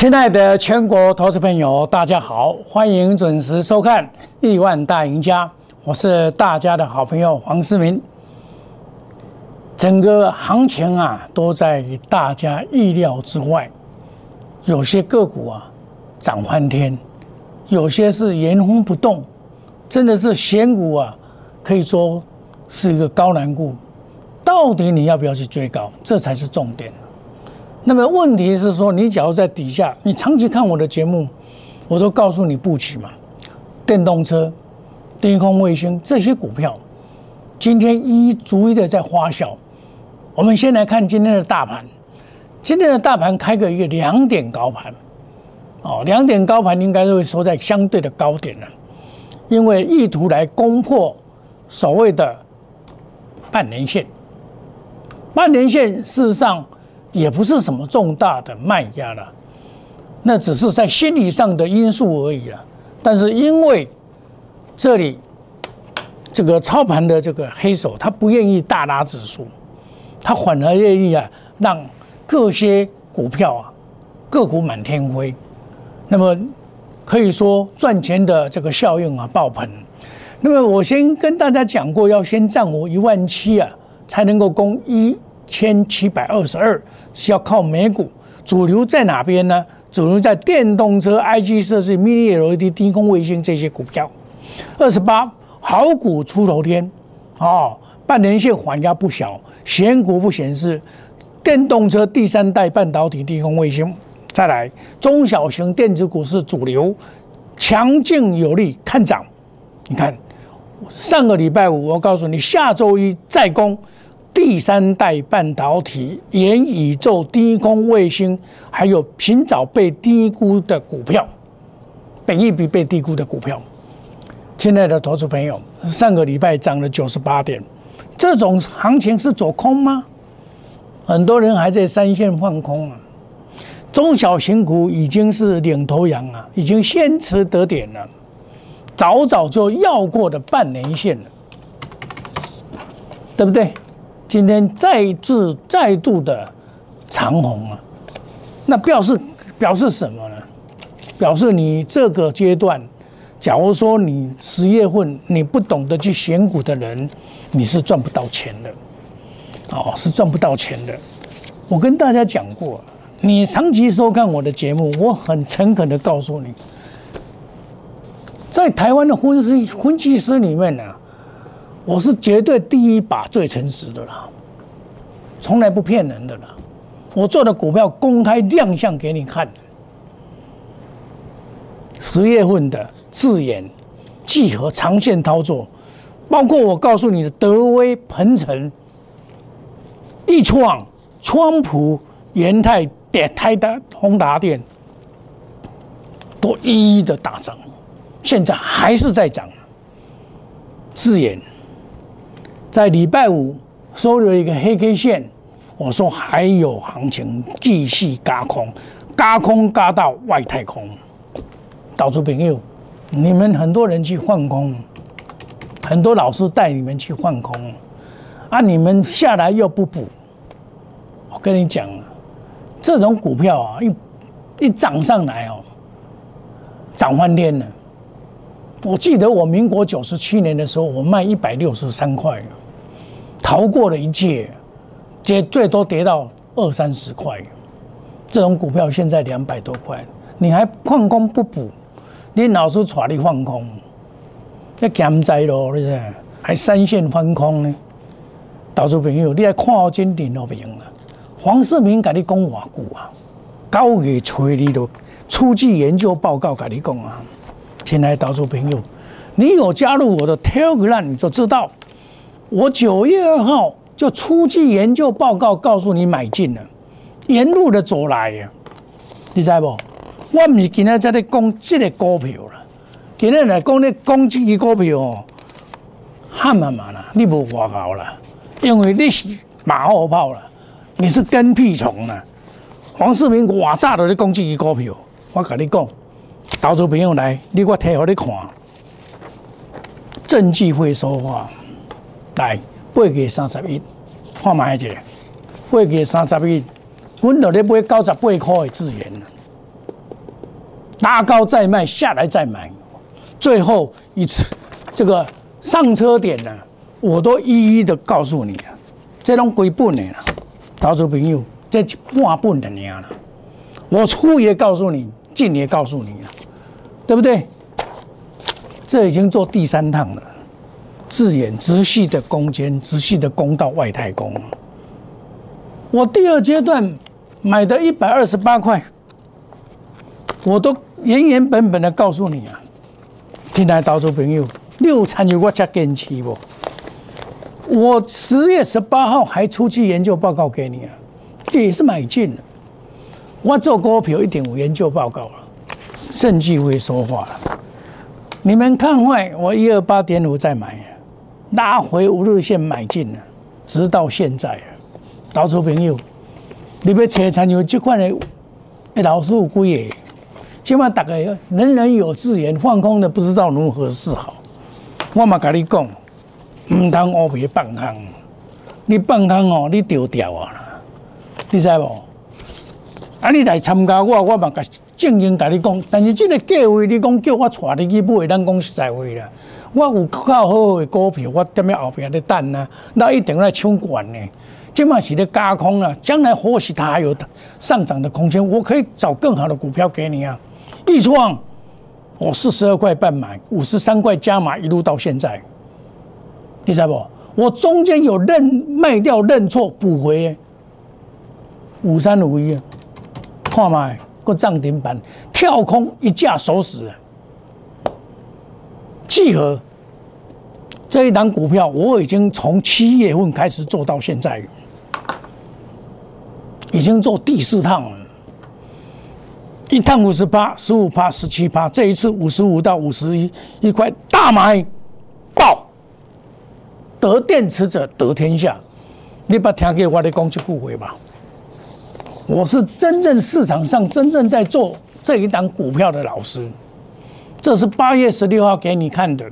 亲爱的全国投资朋友，大家好，欢迎准时收看《亿万大赢家》，我是大家的好朋友黄世明。整个行情啊，都在大家意料之外，有些个股啊涨翻天，有些是原封不动，真的是险股啊，可以说是一个高难度。到底你要不要去追高？这才是重点。那么问题是说，你假如在底下，你长期看我的节目，我都告诉你布局嘛，电动车、低空卫星这些股票，今天一一逐一的在发酵。我们先来看今天的大盘，今天的大盘开个一个两点高盘，哦，两点高盘应该会收在相对的高点了，因为意图来攻破所谓的半年线，半年线事实上。也不是什么重大的卖压了，那只是在心理上的因素而已了。但是因为这里这个操盘的这个黑手，他不愿意大拉指数，他反而愿意啊让各些股票啊个股满天飞，那么可以说赚钱的这个效应啊爆棚。那么我先跟大家讲过，要先占我一万七啊，才能够攻一。千七百二十二是要靠美股，主流在哪边呢？主流在电动车、IG 设置、Mini LED、低空卫星这些股票。二十八好股出头天，哦，半年线缓压不小，选股不显示。电动车第三代半导体、低空卫星，再来中小型电子股是主流，强劲有力，看涨。你看上个礼拜五，我告诉你，下周一再攻。第三代半导体、元宇宙、低空卫星，还有寻找被低估的股票，本一笔被低估的股票。亲爱的投资朋友，上个礼拜涨了九十八点，这种行情是走空吗？很多人还在三线放空啊。中小型股已经是领头羊啊，已经先持得点了，早早就要过的半年线了，对不对？今天再次再度的长红啊，那表示表示什么呢？表示你这个阶段，假如说你十月份你不懂得去选股的人，你是赚不到钱的，哦，是赚不到钱的。我跟大家讲过，你长期收看我的节目，我很诚恳的告诉你，在台湾的分析分析师里面呢。我是绝对第一把最诚实的啦，从来不骗人的啦。我做的股票公开亮相给你看。十月份的自研、聚合、长线操作，包括我告诉你的德威、鹏程、易创、川普、元泰、点泰的宏达电，都一一的大涨，现在还是在涨。自研。在礼拜五收了一个黑 K 线，我说还有行情继续加空，加空加到外太空。导出朋友，你们很多人去换空，很多老师带你们去换空，啊，你们下来又不补。我跟你讲，这种股票啊，一一涨上来哦，涨翻天了。我记得我民国九十七年的时候，我卖一百六十三块。逃过了一劫，跌最多跌到二三十块，这种股票现在两百多块，你还放空不补？你老师带你放空，要减灾咯，你知？还三线翻空呢？投资朋友，你还看好金顶都不行啊！黄世明跟你讲话股啊，九月初你都初级研究报告跟你讲啊，亲爱的投资朋友，你有加入我的 Telegram，你就知道。我九月二号就出具研究报告，告诉你买进了，沿路的走来呀，你知不？我唔是今日在咧讲这个股票啦，今日来讲咧讲这个股票哦，汉嘛嘛啦，你无外高啦，因为你是马后炮啦，你是跟屁虫啦。黄世明我早都咧讲这个股票，我跟你讲，投资朋友来，你我睇好你看，证据会说话。来八月三十一，看卖一下。八月三十一，阮就咧买九十八块的资源。拉高再卖，下来再买，最后一次这个上车点呢，我都一一的告诉你了，这种归本的了，投资朋友，这半本的娘了，我出也告诉你，进也告诉你了，对不对？这已经做第三趟了，自演直系的攻坚，直系的攻到外太空。我第二阶段买的一百二十八块，我都。原原本本的告诉你啊，进来投资朋友，你有参与我才坚持不？我十月十八号还出具研究报告给你啊，这也是买进的。我做股票一点五研究报告了，甚至会说话了。你们看坏我一二八点五再买，拉回五日线买进了，直到现在投资朋友，你要找参与这款的老师有几个？起码大概人人有志言，放空的不知道如何是好。我嘛跟你讲，唔通乌皮放空，你放空哦，你丢掉啊！你知无？啊，你来参加我，我嘛甲正经甲你讲。但是这个价位，你讲叫我带你去买，咱讲实在话啦。我有较好的股票，我踮咧后边咧等啊，那一定来抢管呢。起码是咧加空啊，将来或许它还有上涨的空间，我可以找更好的股票给你啊。易创，我四十二块半买，五十三块加码，一路到现在。你知不？我中间有认卖掉、认错、补回。五三五一，看嘛，个涨停板跳空一架锁死。契合这一档股票，我已经从七月份开始做到现在，已经做第四趟了。一趟五十八，十五趴，十七趴，这一次五十五到五十一一块大买爆，得电池者得天下。你把听给我的讲句句话吧。我是真正市场上真正在做这一档股票的老师。这是八月十六号给你看的，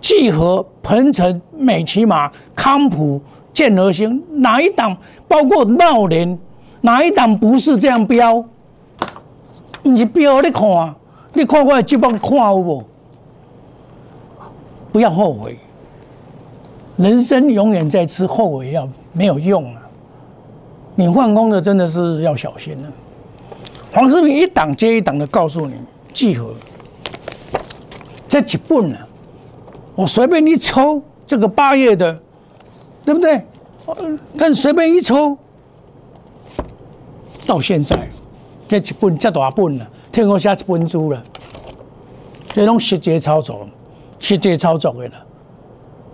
聚合、鹏程、美骑马、康普、建和兴哪一档？包括茂联哪一档不是这样标？你是标你看，你看我的节目，你看有无？不要后悔，人生永远在吃后悔药，没有用啊！你换工的真的是要小心了。黄世明一档接一档的告诉你，集合这几本呢？我随便一抽，这个八月的，对不对？看随便一抽，到现在。这一本这大本了，听我写一本书了，这种实际操作，实际操作的了。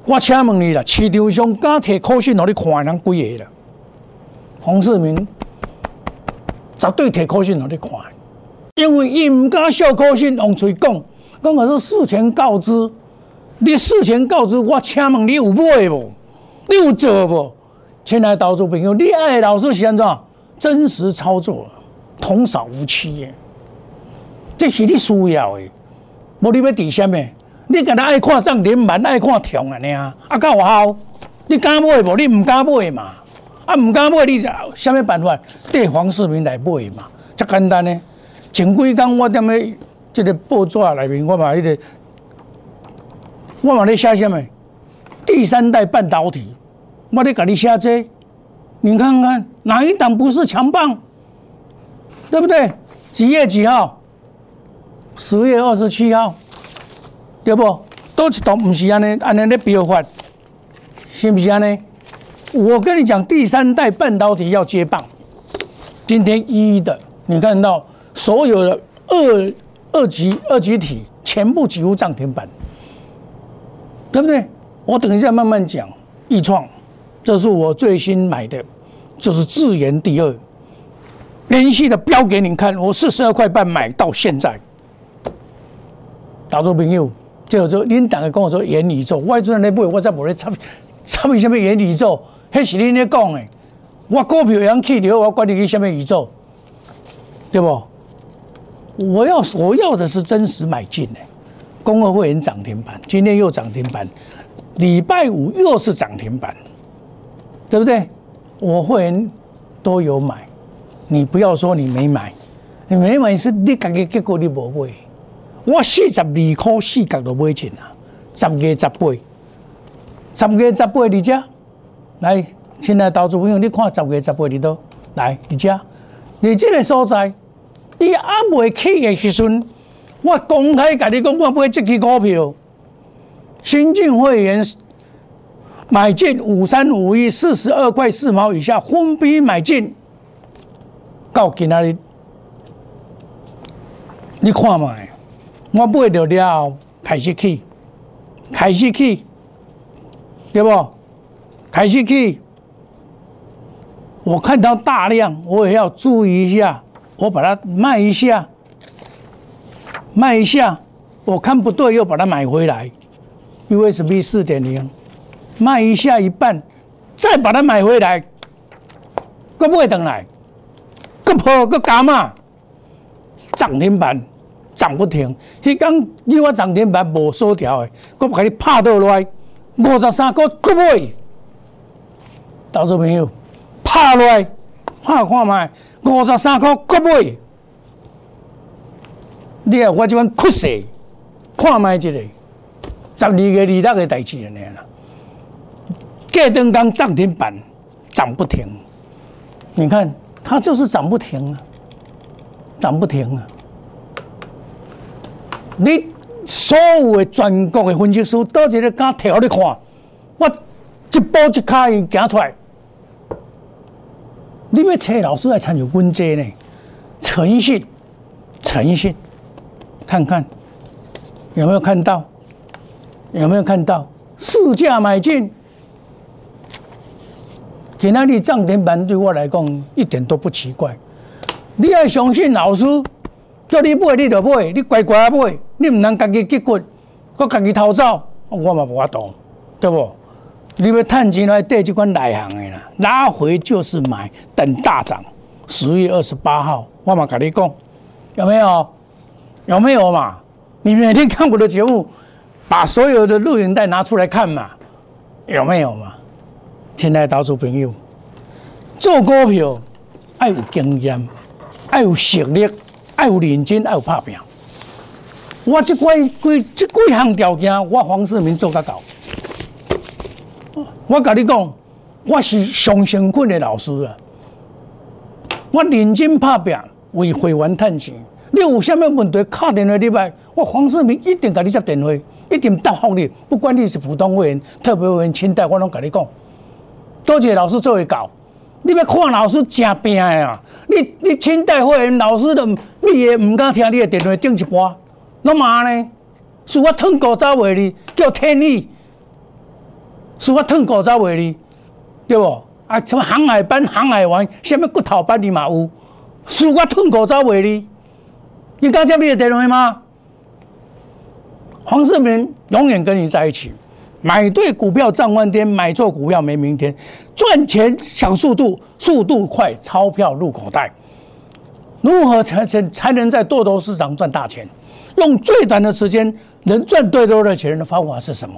我请问你啦，市场上敢摕口信让你看人几个了？黄世明绝对摕口信让你看，因为伊唔敢笑口信用嘴讲，讲我是事前告知，你事前告知我，请问你有买无？你有做无？亲爱的投资朋友，你爱老师是安怎？真实操作。童叟无欺耶，这是你需要的。无你要底什么？你敢若爱看涨停板，爱看涨啊？呢啊，啊够好？你敢买无？你唔敢买嘛？啊，唔敢买，你什么办法？对黄世明来买嘛？这简单呢。前几天我踮咧这个报纸内面，我嘛迄个，我嘛咧写什么？第三代半导体，我咧甲你写这，你看看哪一档不是强棒？对不对？几月几号？十月二十七号，对不？都是都不是安尼，安尼咧标法，是不是安尼？我跟你讲，第三代半导体要接棒，今天一一的，你看到所有的二二级二级体全部几乎涨停板，对不对？我等一下慢慢讲。易创，这是我最新买的，就是智研第二。连续的标给你看，我四十二块半买到现在。打做朋友，就说恁大家跟我说元宇宙，我做那买，我再无咧插插为什么元宇宙？迄是恁咧讲的。我股票样去了，我管你去什么宇宙，对不？我要我要的是真实买进的。公会会员涨停板，今天又涨停板，礼拜五又是涨停板，对不对？我会员都有买。你不要说你没买，你没买是你感觉结果你无买，我四十二块四角都买进啊，十月十八，十月十八你遮来，亲爱投资朋友，你看十月十八你都来你遮，你这个所在，你还未起的时阵，我公开甲你讲，我买这支股票，新进会员买进五三五一四十二块四毛以下，分批买进，到今仔日。你看嘛，我买到了，开始起，开始起，对不？开始起，我看到大量，我也要注意一下，我把它卖一下，卖一下，我看不对又把它买回来，USB 四点零，卖一下一半，再把它买回来，不会等来，个破个加嘛，涨停板。涨不停，迄讲你我涨停板无收条的，我把你拍倒来，五十三个各位，投资朋友，拍落来，看看卖，五十三个各位，你啊，我即款趋势，看卖即个，十二月二六个代志安尼啦，隔灯刚涨停板涨不停，你看它就是涨不停啊，涨不停啊。你所有的全国的分析师都一个敢调你看，我一步一卡伊行出来。你要找老师来参与问这呢？诚信，诚信，看看有没有看到？有没有看到？市价买进，今仔日涨停板对我来讲一点都不奇怪。你要相信老师。叫你买，你就买，你乖乖买，你唔能家己结骨，搁家己偷走，我嘛无法懂，对不？你要趁钱来对这款内行的啦，拉回就是买，等大涨。十月二十八号，我嘛跟你讲，有没有？有没有嘛？你每天看我的节目，把所有的录影带拿出来看嘛，有没有嘛？亲爱的投资朋友，做股票爱有经验，爱有实力。爱有认真，爱有拍拼。我这几几这几项条件，我黄世明做得到。我跟你讲，我是上辛苦的老师啊！我认真拍拼，为会员赚钱。你有啥物问题，打电话你来，我黄世明一定给你接电话，一定答复你。不管你是普通会员、特别会员、清代，我拢跟你讲。多谢老师做会教。你要看老师真拼的啊！你你清代会员老师都你也唔敢听你的电话，顶一半，那嘛呢？是我吞狗走话你，叫天意，是我吞狗走话你，对不？啊，什么航海班、航海王，什么骨头班你嘛有？是我吞狗走话你，你敢接你的电话吗？黄世明永远跟你在一起。买对股票涨翻天，买错股票没明天。赚钱抢速度，速度快，钞票入口袋。如何才才才能在多头市场赚大钱？用最短的时间能赚最多的钱的方法是什么？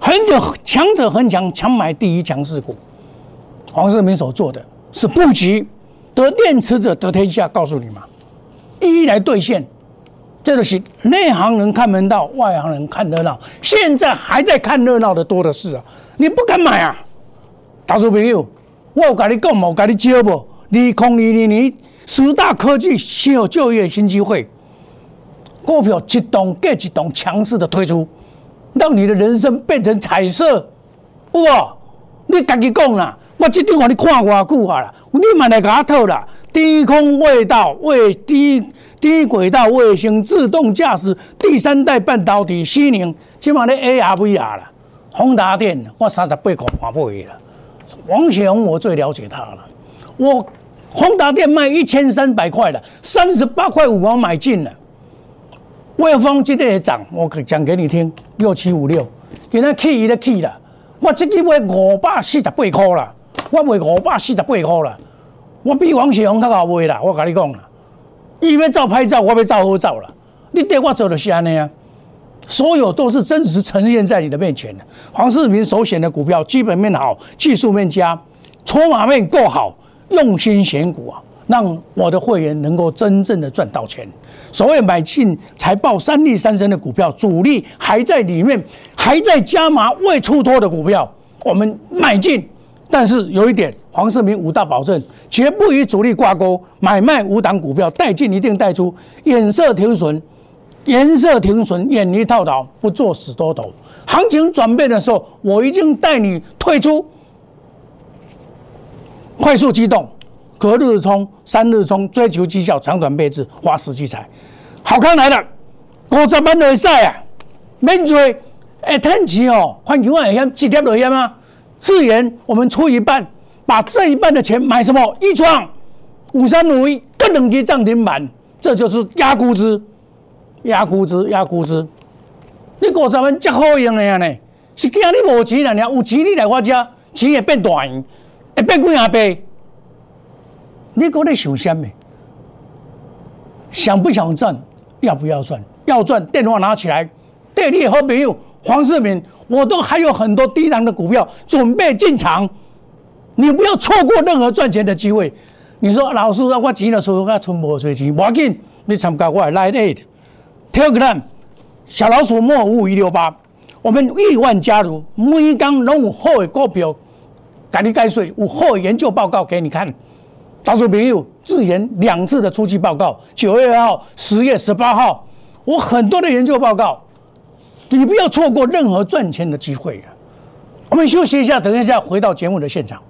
很久强者恒强，强买第一强势股。黄世明所做的是布局得电池者得天下，告诉你嘛，一一来兑现。这个是内行人看门道，外行人看热闹。现在还在看热闹的多的是啊，你不敢买啊，大叔朋友，我有跟你讲，我跟你教不？二零二二年十大科技新有就业新机会，股票一动接一动强势的推出，让你的人生变成彩色，哇！你自己讲啦，我这张话你看偌久啊啦，你嘛来给我套啦，低空卫道卫低。低轨道卫星、自动驾驶、第三代半导体、西宁，起码咧 ARVR 啦。宏达电，我三十八块买不回了。王雪红，我最了解他了。我宏达电卖一千三百块了，三十八块五毛买进了。威风今天也涨，我讲给你听，六七五六，现在起伊咧起了。我这个卖五百四十八块了，我卖五百四十八块了。我比王雪红较好卖啦，我跟你讲啦。伊要照拍照，我要照好照了。你对我做的是安尼啊？所有都是真实呈现在你的面前的。黄世明首选的股票，基本面好，技术面佳，筹码面够好，用心选股啊！让我的会员能够真正的赚到钱。所谓买进才报三利三升的股票，主力还在里面，还在加码未出脱的股票，我们买进。但是有一点，黄世明五大保证，绝不与主力挂钩，买卖五档股票，带进一定带出，颜色停损，颜色停损，远离套牢，不做死多头。行情转变的时候，我已经带你退出，快速机动，隔日冲，三日冲，追求绩效，长短配置，花时机财，好看来了，五十万会使啊，免做，哎，趁钱哦，看球会险，直接就险啊。自然我们出一半，把这一半的钱买什么？一创五三五一，更等级涨停板，这就是压估值，压估值，压估值。你五十万真好用的呀呢？是惊你无钱啦，有钱你来我家，钱会变大，会变几啊倍？你搁在想什么？想不想赚？要不要赚？要赚，电话拿起来，对你好朋友黄世明。我都还有很多低档的股票准备进场，你不要错过任何赚钱的机会。你说老师，我钱的时候我存无多钱，无要紧，你参加我的 Line Eight Telegram 小老鼠莫五一六八，我们亿万加入，每一刚拢有好的股票，给你解税，有好的研究报告给你看。招数朋友自研两次的初期报告，九月二号、十月十八号，我很多的研究报告。你不要错过任何赚钱的机会啊！我们休息一下，等一下回到节目的现场。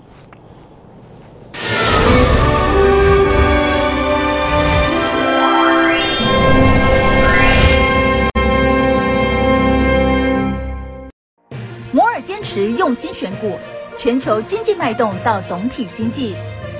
摩尔坚持用心选股，全球经济脉动到总体经济，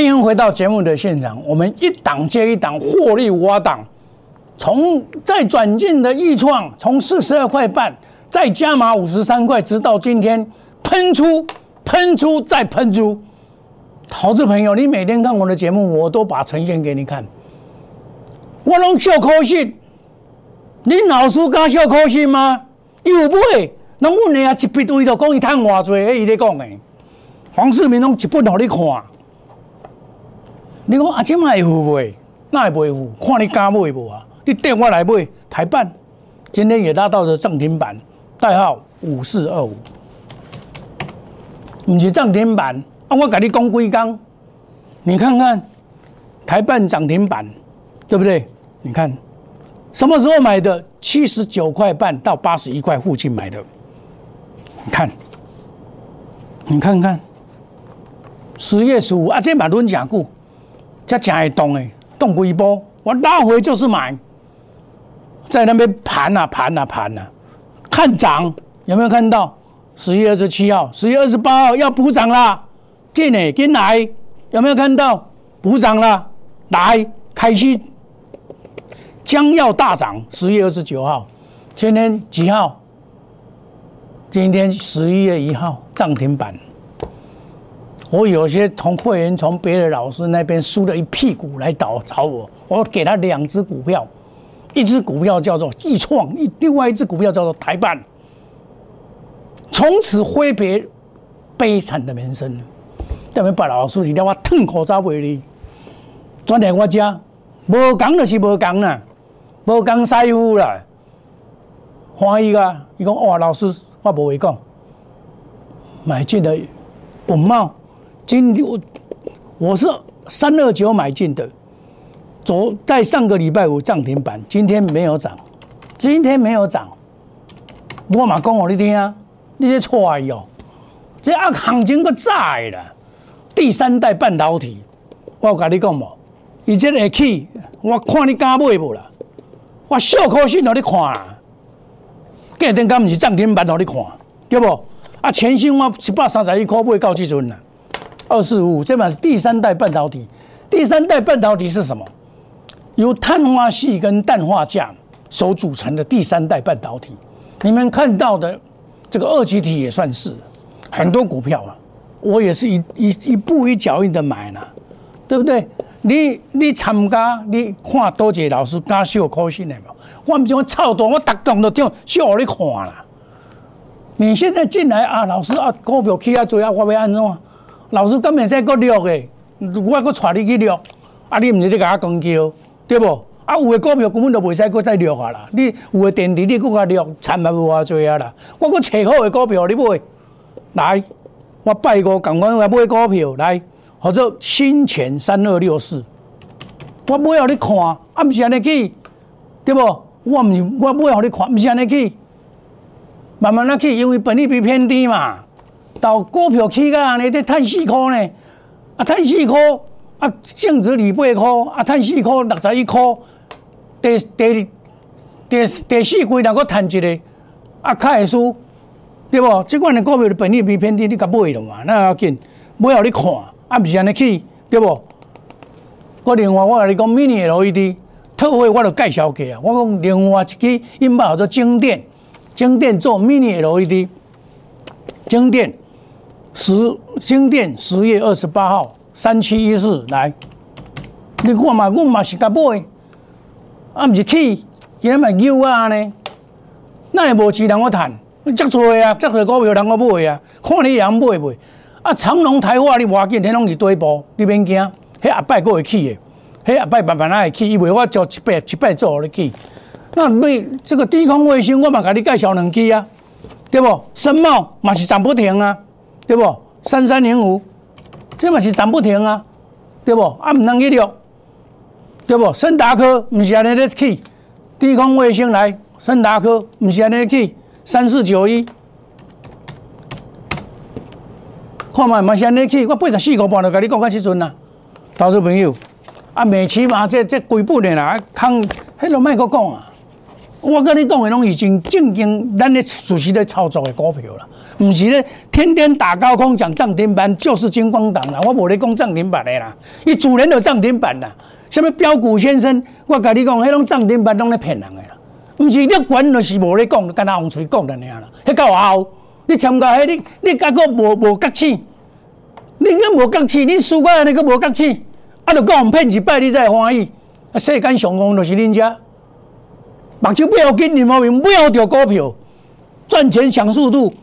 欢迎回到节目的现场，我们一档接一档获利挖档，从再转进的易创，从四十二块半再加码五十三块，直到今天喷出、喷出再喷出。投资朋友，你每天看我的节目，我都把呈现给你看。我拢笑可信，你老师敢笑可信吗？有不会？那阮呢啊一笔对就讲伊赚偌济，伊咧讲的，黄世明拢一本互你看。你讲阿姐会付袂？那会袂付？看你敢买无啊？你电话来买台办，今天也拉到了涨停板，代号五四二五，不是涨停板啊！我跟你讲几刚，你看看台办涨停板，对不对？你看什么时候买的？七十九块半到八十一块附近买的，你看，你看看十月十五啊，这把轮讲股。才真会动诶，动几波，我拉回就是买，在那边盘啊盘啊盘啊，看涨有没有看到？十月二十七号、十月二十八号要补涨啦，进诶进来，有没有看到？补涨了，来开始将要大涨。十月二十九号，今天几号？今天十一月一号涨停板。我有些从会员从别的老师那边输了一屁股来找找我，我给他两只股票，一只股票叫做易创，一另外一只股票叫做台办，从此挥别悲惨的人生。下面把老师你让我吞口罩为你，转来我家，无讲就是无讲啦，无讲师傅啦，欢喜啊！伊讲哇，老师我无会讲，买进的本茂。今天我我是三二九买进的，昨在上个礼拜五涨停板，今天没有涨，今天没有涨。我嘛讲给你听啊，你这错哟，这啊行情个早的啦。第三代半导体，我有跟你讲无，伊这会起，我看你敢买无啦？我小可信让你看啊，隔天敢毋是涨停板让你看，对不？啊，前新我一百三十一块买到即阵啦，二四五五，这嘛是第三代半导体。第三代半导体是什么？由碳化系跟氮化镓所组成的第三代半导体。你们看到的这个二极体也算是很多股票啊，我也是一一一步一脚印的买呢，对不对？你你参加你看多杰老师加小可信的嘛？我唔想操作，我特动都听小你看啦。你现在进来啊，老师啊，股票起啊做啊，我要安怎？老师根本在个录的。我搁带你去录，啊！你毋是咧甲我讲叫，对不？啊，有诶股票根本就袂使搁再录啊啦！你有诶电池你搁甲掠，惨嘛无偌济啊啦！我搁找好诶股票你买，来，我拜五共款来买股票来，或者新钱三二六四，我买互你看，啊，毋是安尼去，对不？我毋是我买互你看，毋是安尼去，慢慢仔去，因为本利比偏低嘛，到股票起价安尼得趁四箍呢。啊，赚四块，啊，净值二八块，啊，赚四块六十一块，第第二第第四季若搁赚一个，啊，较会输，对无？即款的股票的本利比偏低，你甲买了嘛？那要紧，买互你看，啊，毋是安尼去，对无？我另外我甲你讲，mini LED 特惠，我著介绍过啊。我讲另外一支，因把叫做晶电，晶电做 mini LED，晶电。十新店十月二十八号三七一四来，你看嘛，我嘛是甲买，啊，毋是去，今日嘛牛啊呢？那也无钱人我赚，足多啊，足多股票人我买啊，看你人买袂？啊，长隆台化你话紧，天拢是底部，你免惊，迄阿拜个会起的，迄阿拜慢慢来会起，伊为我做七百七百做你起。那买这个低空卫星，我嘛甲你介绍两支啊，对不？深茂嘛是涨不停啊。对不？三三零五，这嘛是涨不停啊，对不？啊，唔能去了，对不？森达科唔是安尼咧去，低空卫星来，森达科唔是安尼去，三四九一，看嘛，嘛是安尼去，我八十四个半就甲你讲到即阵啦，投资朋友，啊，美期嘛，这这几本的啦，康，迄个卖个讲啊，我跟你讲的拢已经正经，咱咧熟悉咧操作的股票了。唔是咧，天天打高空讲涨停板就是金光党啦，我无咧讲涨停板的啦，伊主人就涨停板啦。什么标股先生，我甲你讲，迄种涨停板拢咧骗人的啦。唔是你管就是无咧讲，干那红嘴讲的尔啦。迄够后，你参加迄你你感觉无无格气，你个无格气，你输过那个无格气，啊，就讲骗一摆你才欢喜。啊，世间上风就是恁家，目睭不要紧，你毛病不要掉股票，赚钱抢速度。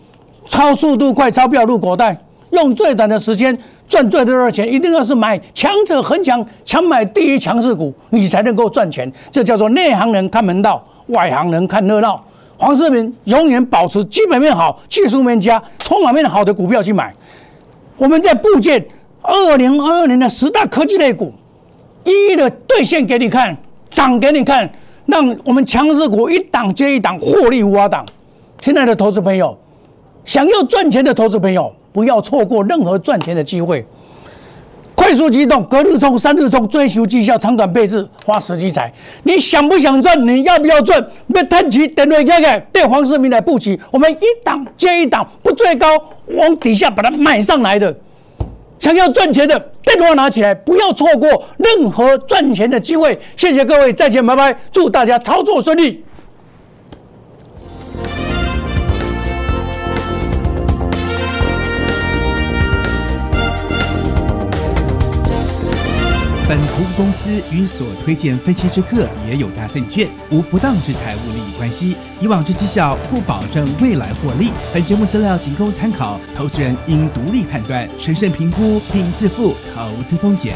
超速度快，钞票入口袋，用最短的时间赚最多的钱，一定要是买强者恒强，强买第一强势股，你才能够赚钱。这叫做内行人看门道，外行人看热闹。黄世明永远保持基本面好、技术面佳、筹码面好的股票去买。我们在部件二零二二年的十大科技类股，一一的兑现给你看，涨给你看，让我们强势股一档接一档获利无法挡。亲爱的投资朋友。想要赚钱的投资朋友，不要错过任何赚钱的机会。快速机动，隔日冲，三日冲，追求绩效，长短配置，花时机财。你想不想赚？你要不要赚？别贪急，等会看看，对黄世明来布局。我们一档接一档，不最高，往底下把它买上来的。想要赚钱的，电话拿起来，不要错过任何赚钱的机会。谢谢各位，再见，拜拜，祝大家操作顺利。本服务公司与所推荐分期之客也有大证券无不当之财务利益关系，以往之绩效不保证未来获利。本节目资料仅供参考，投资人应独立判断、审慎评估并自负投资风险。